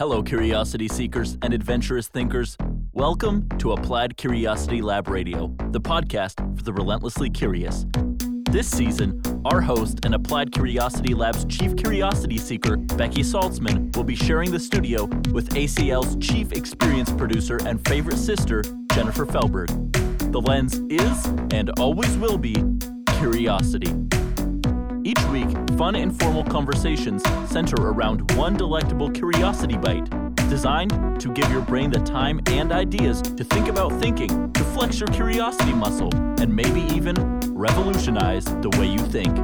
Hello, curiosity seekers and adventurous thinkers. Welcome to Applied Curiosity Lab Radio, the podcast for the relentlessly curious. This season, our host and Applied Curiosity Lab's chief curiosity seeker, Becky Saltzman, will be sharing the studio with ACL's chief experience producer and favorite sister, Jennifer Felberg. The lens is, and always will be, curiosity. Each week, fun, informal conversations center around one delectable curiosity bite, designed to give your brain the time and ideas to think about thinking, to flex your curiosity muscle, and maybe even revolutionize the way you think.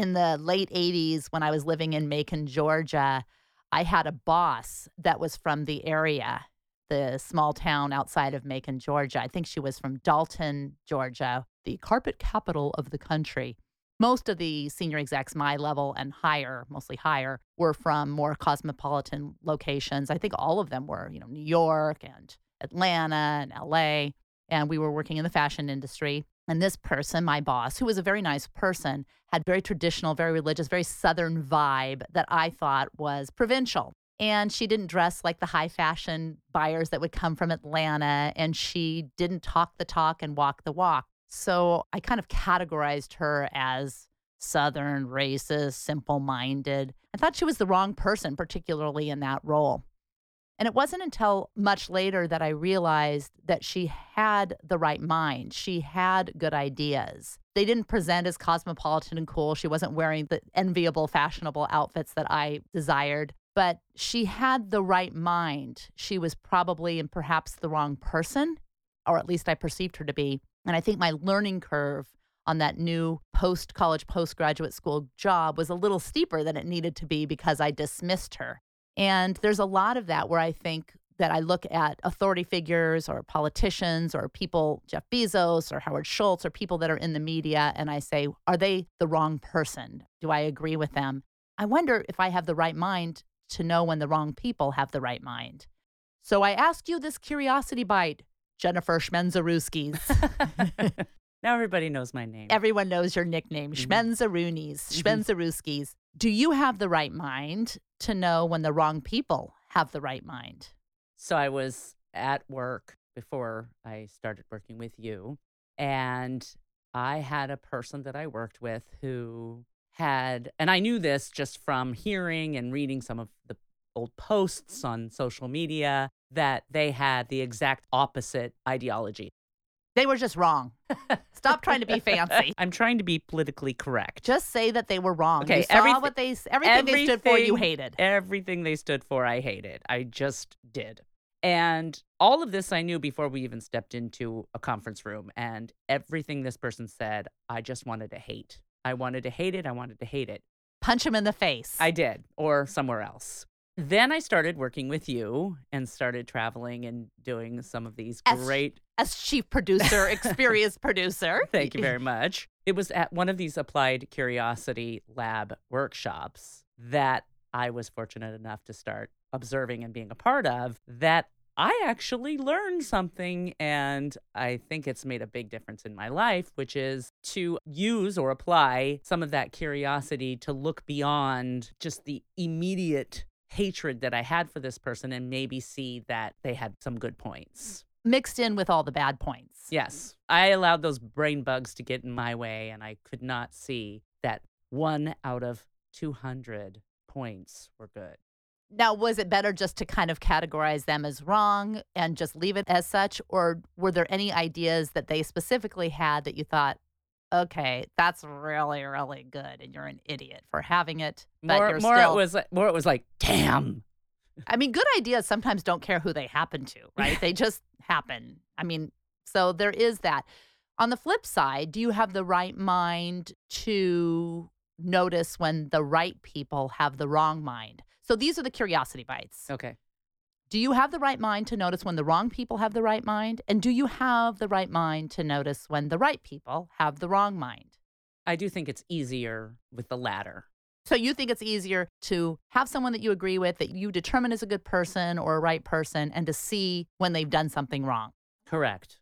in the late 80s when I was living in Macon, Georgia, I had a boss that was from the area, the small town outside of Macon, Georgia. I think she was from Dalton, Georgia, the carpet capital of the country. Most of the senior execs, my level and higher, mostly higher, were from more cosmopolitan locations. I think all of them were, you know, New York and Atlanta and LA. And we were working in the fashion industry. And this person, my boss, who was a very nice person, had very traditional, very religious, very southern vibe that I thought was provincial. And she didn't dress like the high fashion buyers that would come from Atlanta. And she didn't talk the talk and walk the walk. So I kind of categorized her as southern, racist, simple minded. I thought she was the wrong person, particularly in that role. And it wasn't until much later that I realized that she had the right mind. She had good ideas. They didn't present as cosmopolitan and cool. She wasn't wearing the enviable, fashionable outfits that I desired, but she had the right mind. She was probably and perhaps the wrong person, or at least I perceived her to be. And I think my learning curve on that new post college, postgraduate school job was a little steeper than it needed to be because I dismissed her. And there's a lot of that where I think that I look at authority figures or politicians or people, Jeff Bezos or Howard Schultz or people that are in the media, and I say, are they the wrong person? Do I agree with them? I wonder if I have the right mind to know when the wrong people have the right mind. So I ask you this curiosity bite, Jennifer Schmenzaruskis. now everybody knows my name. Everyone knows your nickname, Mhm. Schmenzaroonies, Mhm. Schmenzaruskis. Do you have the right mind to know when the wrong people have the right mind? So I was at work before I started working with you, and I had a person that I worked with who had, and I knew this just from hearing and reading some of the old posts on social media, that they had the exact opposite ideology. They were just wrong. Stop trying to be fancy. I'm trying to be politically correct. Just say that they were wrong. Okay, you saw everyth- what they everything, they stood for. You hated. Everything they stood for, I hated. I just did. And all of this I knew before we even stepped into a conference room. And everything this person said, I just wanted to hate. I wanted to hate it. I wanted to hate it. Punch him in the face. I did, or somewhere else. Then I started working with you and started traveling and doing some of these As- great. as chief producer, experienced producer. Thank you very much. It was at one of these applied curiosity lab workshops that I was fortunate enough to start observing and being a part of that I actually learned something and I think it's made a big difference in my life, which is to use or apply some of that curiosity to look beyond just the immediate hatred that I had for this person and maybe see that they had some good points. Mixed in with all the bad points. Yes. I allowed those brain bugs to get in my way, and I could not see that one out of 200 points were good. Now, was it better just to kind of categorize them as wrong and just leave it as such? Or were there any ideas that they specifically had that you thought, okay, that's really, really good, and you're an idiot for having it? But More, more still, it was like, more it was like, damn. I mean, good ideas sometimes don't care who they happen to, right? they just happen. I mean, so there is that. On the flip side, do you have the right mind to notice when the right people have the wrong mind? So these are the curiosity bites. Okay. Do you have the right mind to notice when the wrong people have the right mind? And do you have the right mind to notice when the right people have the wrong mind? I do think it's easier with the latter. So you think it's easier to have someone that you agree with, that you determine is a good person or a right person, and to see when they've done something wrong. Correct.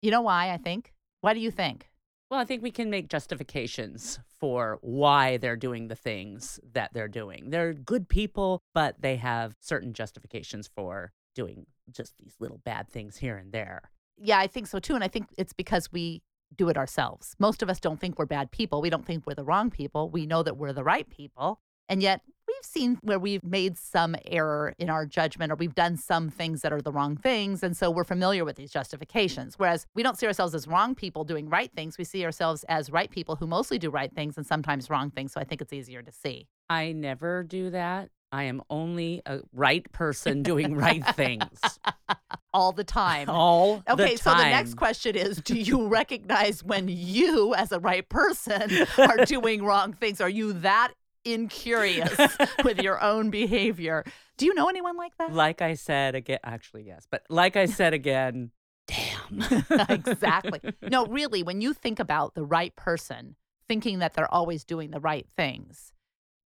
You know why, I think? Why do you think? Well, I think we can make justifications for why they're doing the things that they're doing. They're good people, but they have certain justifications for doing just these little bad things here and there. Yeah, I think so too. And I think it's because we do it ourselves. Most of us don't think we're bad people. We don't think we're the wrong people. We know that we're the right people. And yet we've seen where we've made some error in our judgment or we've done some things that are the wrong things. And so we're familiar with these justifications. Whereas we don't see ourselves as wrong people doing right things. We see ourselves as right people who mostly do right things and sometimes wrong things. So I think it's easier to see. I never do that. I am only a right person doing right things all the time. all Okay, the so the next question is Do you recognize when you, as a right person, are doing wrong things? Are you that incurious with your own behavior? Do you know anyone like that? Like I said again, actually, yes, but like I said again, damn. exactly. No, really, when you think about the right person, thinking that they're always doing the right things,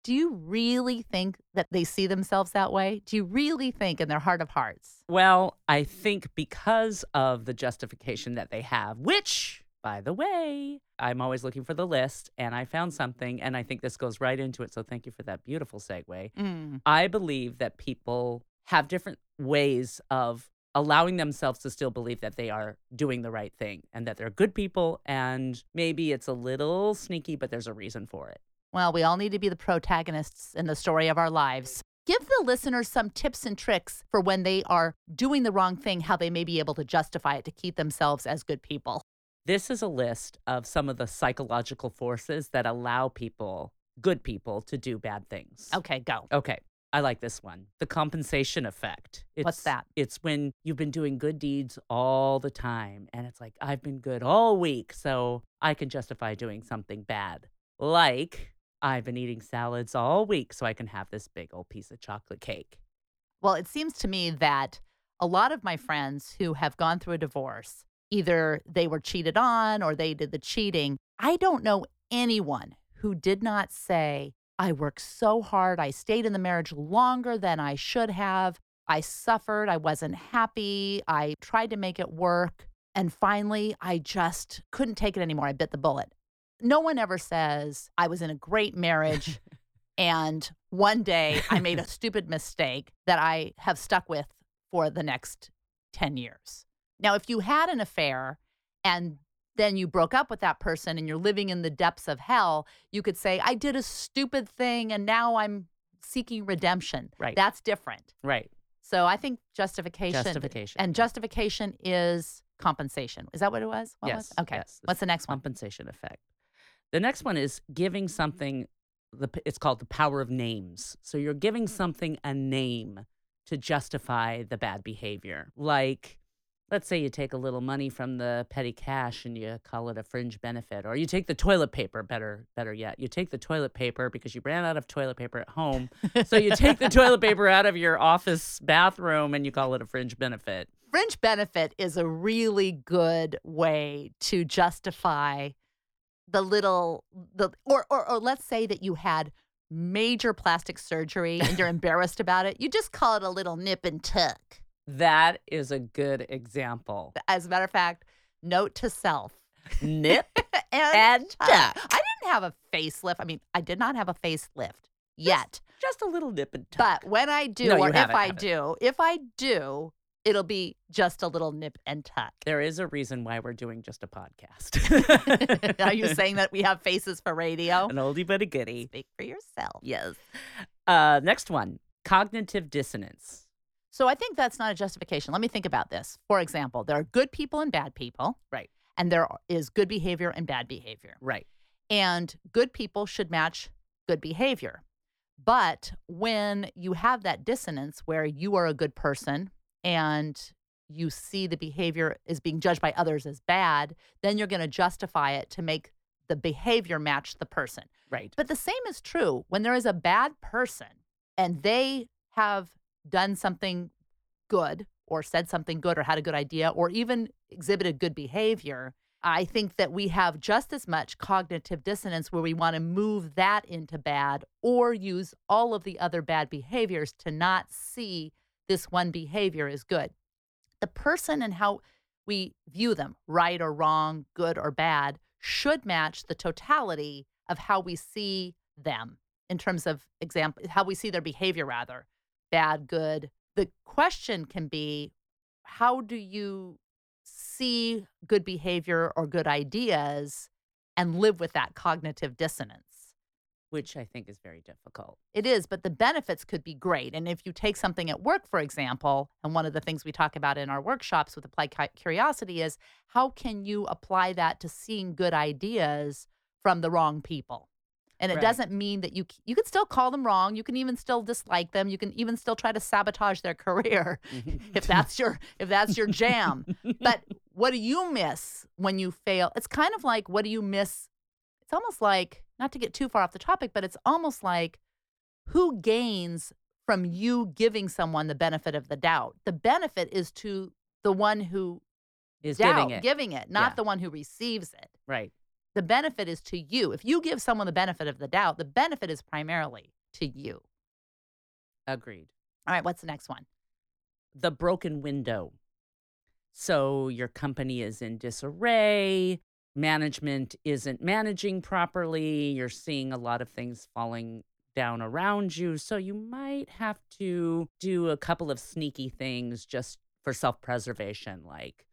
do you really think that they see themselves that way? Do you really think in their heart of hearts? Well, I think because of the justification that they have, which, by the way, I'm always looking for the list and I found something and I think this goes right into it. So thank you for that beautiful segue. Mm. I believe that people have different ways of allowing themselves to still believe that they are doing the right thing and that they're good people. And maybe it's a little sneaky, but there's a reason for it. Well, we all need to be the protagonists in the story of our lives. Give the listeners some tips and tricks for when they are doing the wrong thing, how they may be able to justify it to keep themselves as good people. This is a list of some of the psychological forces that allow people, good people, to do bad things. Okay, go. Okay. I like this one. The compensation effect. It's, What's that? It's when you've been doing good deeds all the time and it's like, I've been good all week, so I can justify doing something bad. Like, I've been eating salads all week, so I can have this big old piece of chocolate cake. Well, it seems to me that a lot of my friends who have gone through a divorce, either they were cheated on or they did the cheating. I don't know anyone who did not say, I worked so hard. I stayed in the marriage longer than I should have. I suffered. I wasn't happy. I tried to make it work. And finally, I just couldn't take it anymore. I bit the bullet. No one ever says, I was in a great marriage. And one day I made a stupid mistake that I have stuck with for the next 10 years. Now, if you had an affair and then you broke up with that person and you're living in the depths of hell, you could say, I did a stupid thing and now I'm seeking redemption. Right. That's different. Right. So I think justification. Justification, And justification is compensation. Is that what it was? What yes. it? Okay. yes, What's the next one? compensation effect. The next one is giving something the it's called the power of names. So you're giving something a name to justify the bad behavior. Like let's say you take a little money from the petty cash and you call it a fringe benefit or you take the toilet paper better better yet. You take the toilet paper because you ran out of toilet paper at home. so you take the toilet paper out of your office bathroom and you call it a fringe benefit. fringe benefit is a really good way to justify the little the or, or or let's say that you had major plastic surgery and you're embarrassed about it you just call it a little nip and tuck That is a good example. as a matter of fact note to self Nip and, and tuck. i didn't have a facelift i mean i did not have a facelift yet Just a little nip and tuck. but when i do No, or if i haven't. do if i do it'll be just a little nip and tuck there is a reason why we're doing just a podcast. Are you saying that we have faces for radio? An oldie but a goodie. Speak for yourself. Yes. Uh, next one cognitive dissonance. So I think that's not a justification. Let me think about this. For example, there are good people and bad people. Right. And there is good behavior and bad behavior. Right. And good people should match good behavior. But when you have that dissonance where you are a good person and you see the behavior is being judged by others as bad, then you're going to justify it to make the behavior match the person. Right. But the same is true when there is a bad person and they have done something good or said something good or had a good idea or even exhibited good behavior. I think that we have just as much cognitive dissonance where we want to move that into bad or use all of the other bad behaviors to not see this one behavior as good. The person and how we view them, right or wrong, good or bad, should match the totality of how we see them in terms of example how we see their behavior rather bad good the question can be how do you see good behavior or good ideas and live with that cognitive dissonance which I think is very difficult. it is, but the benefits could be great. And if you take something at work, for example, and one of the things we talk about in our workshops with applied curiosity is how can you apply that to seeing good ideas from the wrong people? And it Right. doesn't mean that you you can still call them wrong. You can even still dislike them. You can even still try to sabotage their career mm-hmm. if that's your if that's your jam. But what do you miss when you fail? It's kind of like what do you miss? It's almost like not to get too far off the topic, but it's almost like who gains from you giving someone the benefit of the doubt? The benefit is to the one who is doubt, giving it. not Yeah. the one who receives it. right. The benefit is to you. If you give someone the benefit of the doubt, the benefit is primarily to you. Agreed. All right, what's the next one? the broken window. So your company is in disarray, management isn't managing properly, you're seeing a lot of things falling down around you. So you might have to do a couple of sneaky things just for self preservation, like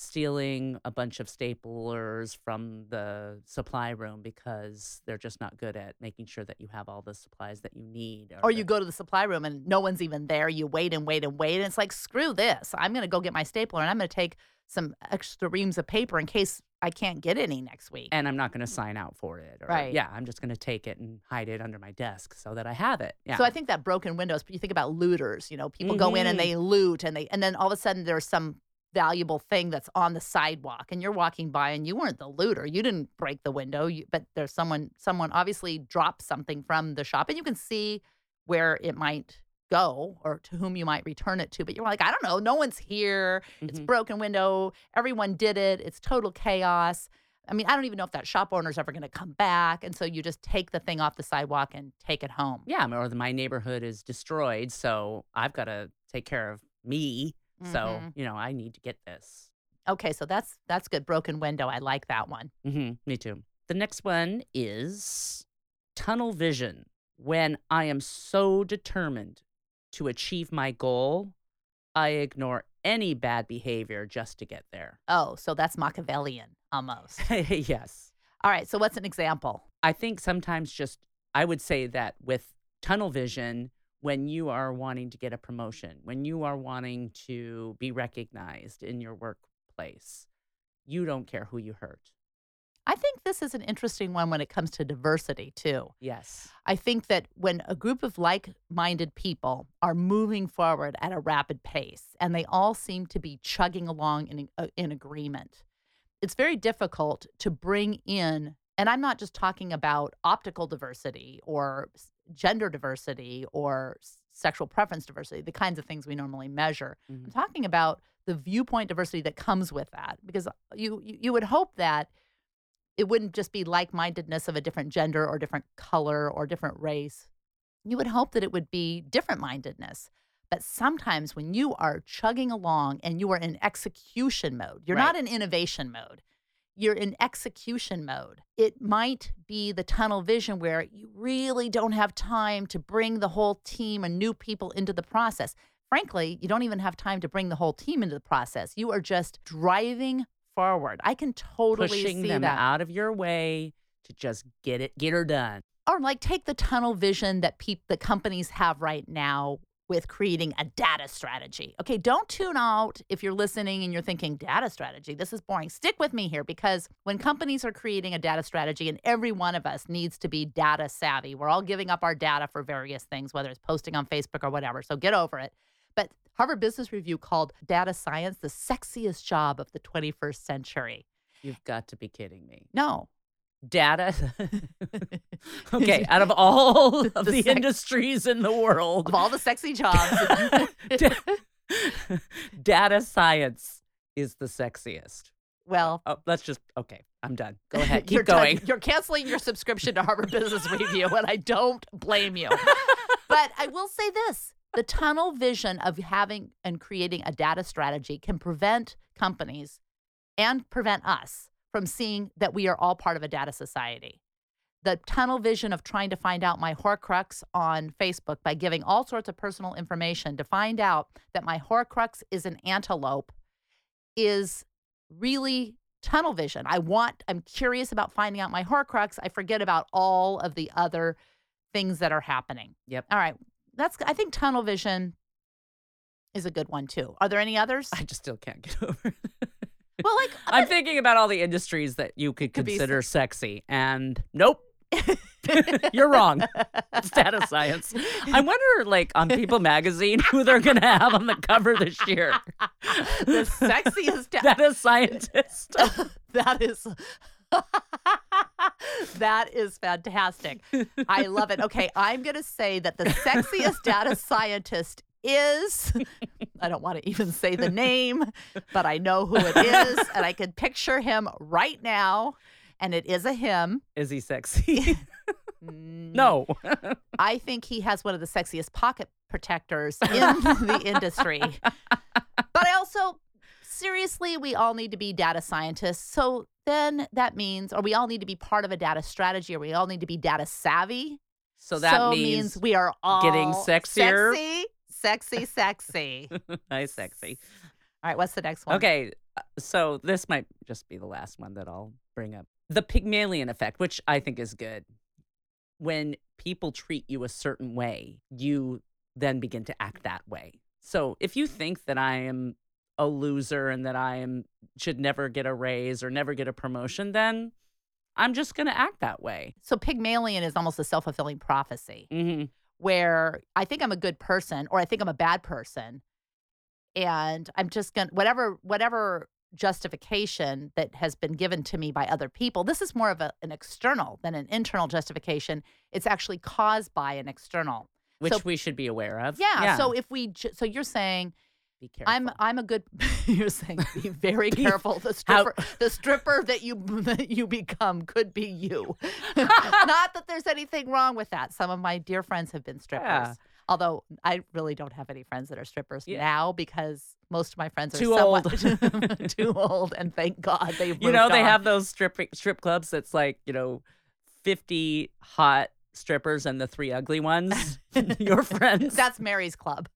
stealing a bunch of staplers from the supply room because they're just not good at making sure that you have all the supplies that you need. Or you go to the supply room and no one's even there. You wait and wait and wait. And it's like, screw this. I'm going to go get my stapler and I'm going to take some extra reams of paper in case I can't get any next week. and I'm not going to sign out for it. Or, Right. Yeah, I'm just going to take it and hide it under my desk so that I have it. Yeah. So I think that broken windows, but you think about looters, you know, people go in and Mhm. they loot and they and then all of a sudden there's some valuable thing that's on the sidewalk and you're walking by and you weren't the looter. You didn't break the window, you, but there's someone someone obviously dropped something from the shop and you can see where it might go or to whom you might return it to, but you're like, I don't know, no one's here. It's Mhm. broken window. Everyone did it. It's total chaos. I mean, I don't even know if that shop owner's ever going to come back. And so you just take the thing off the sidewalk and take it home. yeah, or the, my neighborhood is destroyed, so I've got to take care of me. So Mhm. you know, I need to get this. Okay, so that's that's good. Broken window. I like that one. hmm me too. The next one is tunnel vision. When I am so determined to achieve my goal, I ignore any bad behavior just to get there. Oh, so that's Machiavellian almost. yes. All right, so what's an example? I think sometimes just I would say that with tunnel vision, when you are wanting to get a promotion, when you are wanting to be recognized in your workplace, you don't care who you hurt. I think this is an interesting one when it comes to diversity too. Yes. I think that when a group of like-minded people are moving forward at a rapid pace and they all seem to be chugging along in uh, in agreement, it's very difficult to bring in and I'm not just talking about optical diversity or gender diversity or sexual preference diversity, the kinds of things we normally measure. Mhm. I'm talking about the viewpoint diversity that comes with that because you you, you would hope that it wouldn't just be like-mindedness of a different gender or different color or different race. You would hope that it would be different mindedness. But sometimes when you are chugging along and you are in execution mode, you're not in innovation mode. You're in execution mode. It might be the tunnel vision where you really don't have time to bring the whole team and new people into the process. Frankly, you don't even have time to bring the whole team into the process. You are just driving forward. I can totally Pushing see them that. out of your way to just get it, get her done. or like take the tunnel vision that peop- the companies have right now with creating a data strategy. Okay, don't tune out if you're listening and you're thinking data strategy. This is boring. Stick with me here because when companies are creating a data strategy and every one of us needs to be data savvy. We're all giving up our data for various things whether it's posting on Facebook or whatever. So get over it. But Harvard Business Review called data science the sexiest job of the 21st century. You've got to be kidding me. No. Data. okay, out of all of The the, sex- industries in the world, Of all the sexy jobs. Da- data science is the sexiest. well, Oh, let's just okay. I'm done. Go ahead. Keep you're done- going. you're canceling your subscription to Harvard Business Review, and I don't blame you. but I will say this the tunnel vision of having and creating a data strategy can prevent companies and prevent us from seeing that we are all part of a data society. The tunnel vision of trying to find out my Horcrux on Facebook by giving all sorts of personal information to find out that my Horcrux is an antelope is really tunnel vision. I want, I'm curious about finding out my Horcrux. I forget about all of the other things that are happening. Yep. All right. That's, I think tunnel vision is a good one too. Are there any others? I just still can't get over it. Well, like, I'm thinking about all the industries that you could consider sexy, and nope. You're wrong. It's data science. I wonder, like, on People magazine, who they're going to have on the cover this year. the sexiest da- Data scientist. that is that is fantastic. I love it. Okay, I'm going to say that the sexiest data scientist is I don't want to even say the name, but I know who it is and I can picture him right now and it is a him. Is he sexy? No. I think he has one of the sexiest pocket protectors in the industry. But I also, seriously, we all need to be data scientists. So then that means, or we all need to be part of a data strategy, or we all need to be data savvy. So that means, we are all getting sexier? Sexy, sexy, sexy. nice sexy. All right, what's the next one? Okay, uh, so this might just be the last one that I'll bring up. The Pygmalion effect, which I think is good. When people treat you a certain way, you then begin to act that way. So if you think that I am a loser and that I am should never get a raise or never get a promotion, then I'm just going to act that way. So Pygmalion is almost a self fulfilling prophecy. hmm where I think I'm a good person or I think I'm a bad person and I'm just going to whatever whatever justification that has been given to me by other people. This is more of a, an external than an internal justification. It's actually caused by an external. Which So- we should be aware of. Yeah, so if we ju- so you're saying be careful. I'm I'm a good you're saying be very Be- careful the stripper the stripper that you that you become could be you. Not that there's anything wrong with that. Some of my dear friends have been strippers. Yeah. Although I really don't have any friends that are strippers Yeah. now because most of my friends are Too somewhat too old and thank God they you know they have those strip strip clubs that's like you know 50 hot strippers and the three ugly ones your friends That's Mary's club.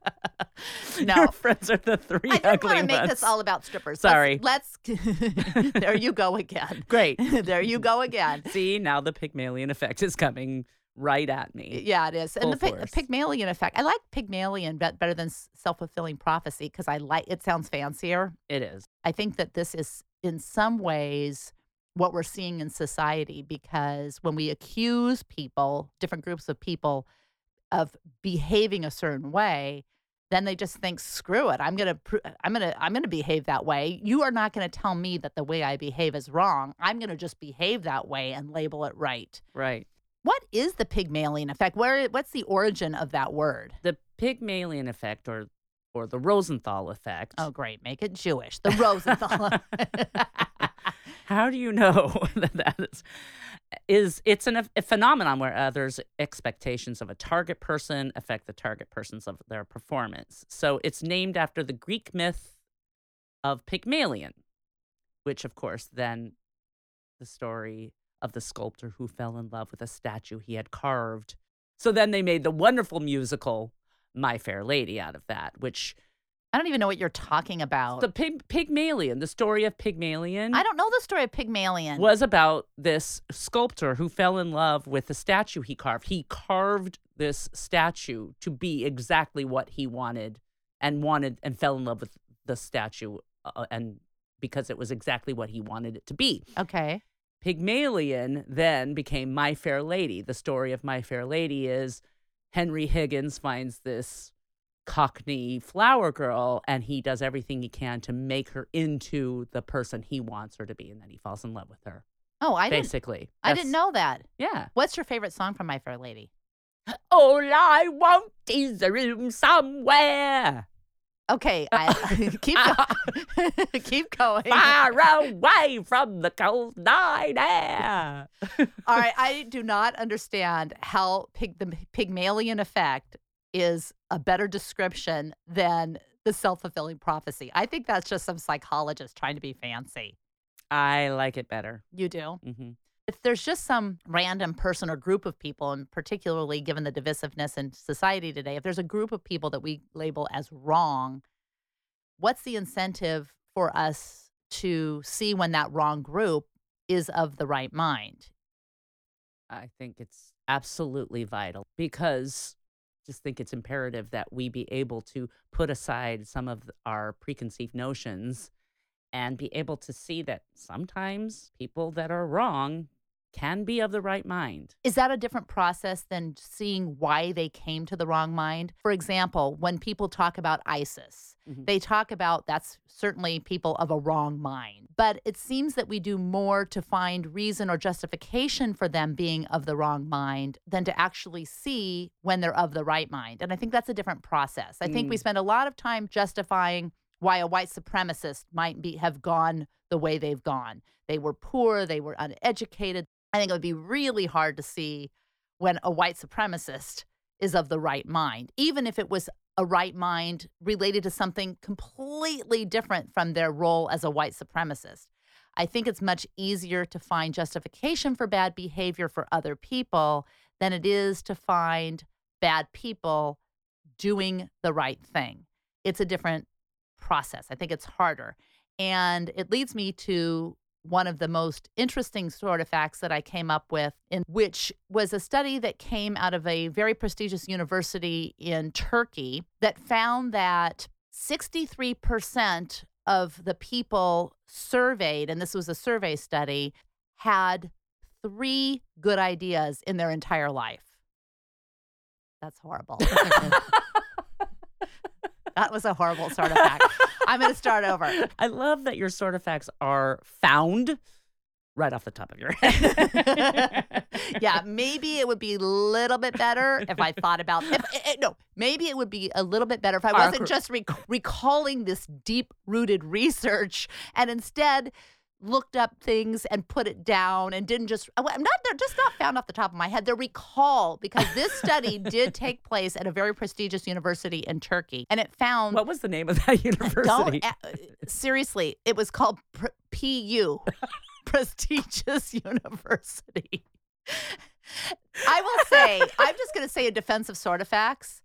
your no. friends are the three I didn't want to make this all about strippers. Sorry. Let's, let's there you go again. great there you go again. see now the pygmalion effect is coming right at me Yeah, it is. And the Full Py- force. Pygmalion effect. I like Pygmalion better than self fulfilling prophecy because I like it sounds fancier. it is I think that this is in some ways what we're seeing in society because when we accuse people, different groups of people, of behaving a certain way, then they just think, "Screw it! I'm gonna, pr- I'm gonna, I'm gonna behave that way. You are not gonna tell me that the way I behave is wrong. I'm gonna just behave that way and label it right." right What is the Pygmalion effect? Where, what's the origin of that word? the pygmalion effect or or the rosenthal effect Oh, great! Make it Jewish. The Rosenthal. How do you know that that is? Is it's an, a phenomenon where uh, others' expectations of a target person affect the target person's of their performance. So it's named after the Greek myth of Pygmalion, which, of course, then the story of the sculptor who fell in love with a statue he had carved. So then they made the wonderful musical My Fair Lady out of that, which I don't even know what you're talking about. the Pig, Pygmalion, the story of Pygmalion. I don't know the story of Pygmalion. was about this sculptor who fell in love with the statue he carved. He carved this statue to be exactly what he wanted and wanted and fell in love with the statue uh, and because it was exactly what he wanted it to be. Okay. Pygmalion then became My Fair Lady. The story of My Fair Lady is Henry Higgins finds this cockney flower girl and he does everything he can to make her into the person he wants her to be and then he falls in love with her Oh, I didn't. basically I didn't know that. yeah What's your favorite song from My Fair Lady? all i want is a room somewhere Okay, I, keep going. keep going. far away from the cold night air All right, I do not understand how pig, the Pygmalion effect is a better description than the self fulfilling prophecy. I think that's just some psychologist trying to be fancy. I like it better. You do. hmm If there's just some random person or group of people, and particularly given the divisiveness in society today, if there's a group of people that we label as wrong, what's the incentive for us to see when that wrong group is of the right mind? I think it's absolutely vital because just think it's imperative that we be able to put aside some of our preconceived notions and be able to see that sometimes people that are wrong can be of the right mind. Is that a different process than seeing why they came to the wrong mind? For example, when people talk about ISIS, Mhm. they talk about that's certainly people of a wrong mind. But it seems that we do more to find reason or justification for them being of the wrong mind than to actually see when they're of the right mind. And I think that's a different process. I think we Mm. spend a lot of time justifying why a white supremacist might be have gone the way they've gone. They were poor, they were uneducated. I think it would be really hard to see when a white supremacist is of the right mind, even if it was a right mind related to something completely different from their role as a white supremacist. I think it's much easier to find justification for bad behavior for other people than it is to find bad people doing the right thing. It's a different process. I think it's harder. And it leads me to one of the most interesting sort of facts that I came up with, in which was a study that came out of a very prestigious university in Turkey that found that 63% of the people surveyed, and this was a survey study, had three good ideas in their entire life. That's horrible. that was a horrible sort of fact. I'm going to start over. I love that your sort of facts are found right off the top of your head. yeah, maybe it would be a little bit better if I thought about. If, eh, eh, no, maybe it would be a little bit better if I wasn't just rec- recalling this deep-rooted research and instead looked up things and put it down and didn't just oh, I'm not they're just not found off the top of my head. They're recall because this study did take place at a very prestigious university in Turkey, and it found what was the name of that university? don't seriously. It was called pr- PU, prestigious university. I will say, I'm just going to say a defense of sort of facts.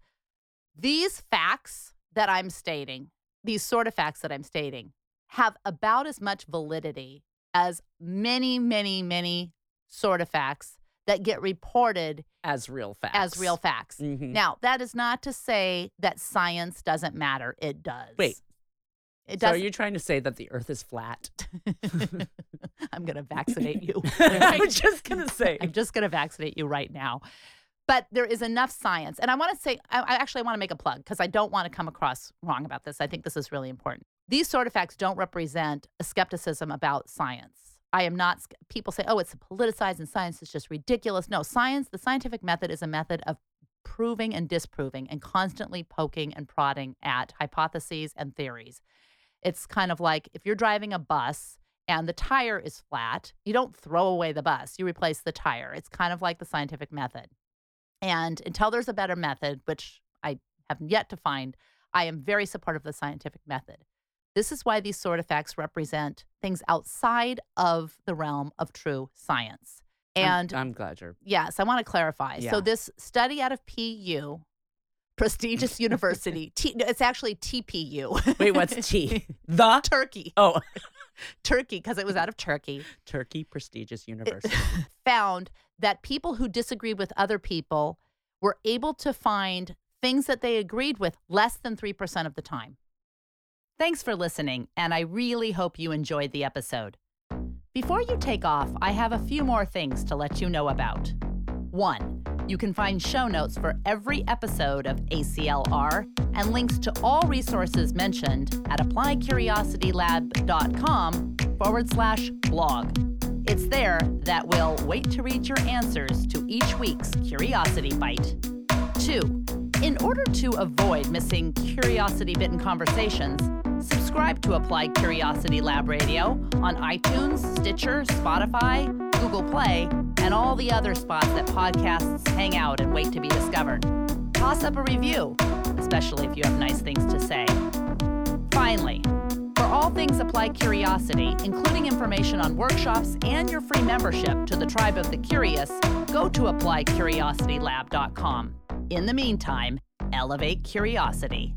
These facts that I'm stating, these sort of facts that I'm stating, have about as much validity as many, many, many sort of facts that get reported as real facts. as real facts. Mhm. Now, that is not to say that science doesn't matter. It does. Wait. It So does. are you trying to say that the earth is flat? I'm going to vaccinate you. I was just going to say. I'm just going to vaccinate you right now. But there is enough science. And I want to say, I, I actually want to make a plug because I don't want to come across wrong about this. I think this is really important. These sort of facts don't represent a skepticism about science. I am not, people say, oh, it's politicized and science is just ridiculous. No, science, the scientific method is a method of proving and disproving and constantly poking and prodding at hypotheses and theories. It's kind of like if you're driving a bus and the tire is flat, you don't throw away the bus, you replace the tire. It's kind of like the scientific method. And until there's a better method, which I have yet to find, I am very supportive of the scientific method. This is why these sort of facts represent things outside of the realm of true science. I'm- And I'm, glad you're. yes, I want to clarify. Yeah. So this study out of PU, prestigious university, T, it's actually TPU. Wait, what's T? The? Turkey, Oh, Turkey, because it was out of Turkey. Turkey Prestigious University. found that people who disagreed with other people were able to find things that they agreed with less than 3% of the time. Thanks for listening, and I really hope you enjoyed the episode. Before you take off, I have a few more things to let you know about. One, you can find show notes for every episode of ACLR and links to all resources mentioned at appliedcuriositylab.com forward slash blog. It's there that we'll wait to read your answers to each week's Curiosity Bite. Two, in order to avoid missing curiosity bitten conversations, subscribe to Applied Curiosity Lab Radio on iTunes, Stitcher, Spotify, Google Play, and all the other spots that podcasts hang out and wait to be discovered. Toss up a review, especially if you have nice things to say. Finally, for all things Applied Curiosity, including information on workshops and your free membership to the Tribe of the Curious, go to appliedcuriositylab.com. In the meantime, elevate curiosity.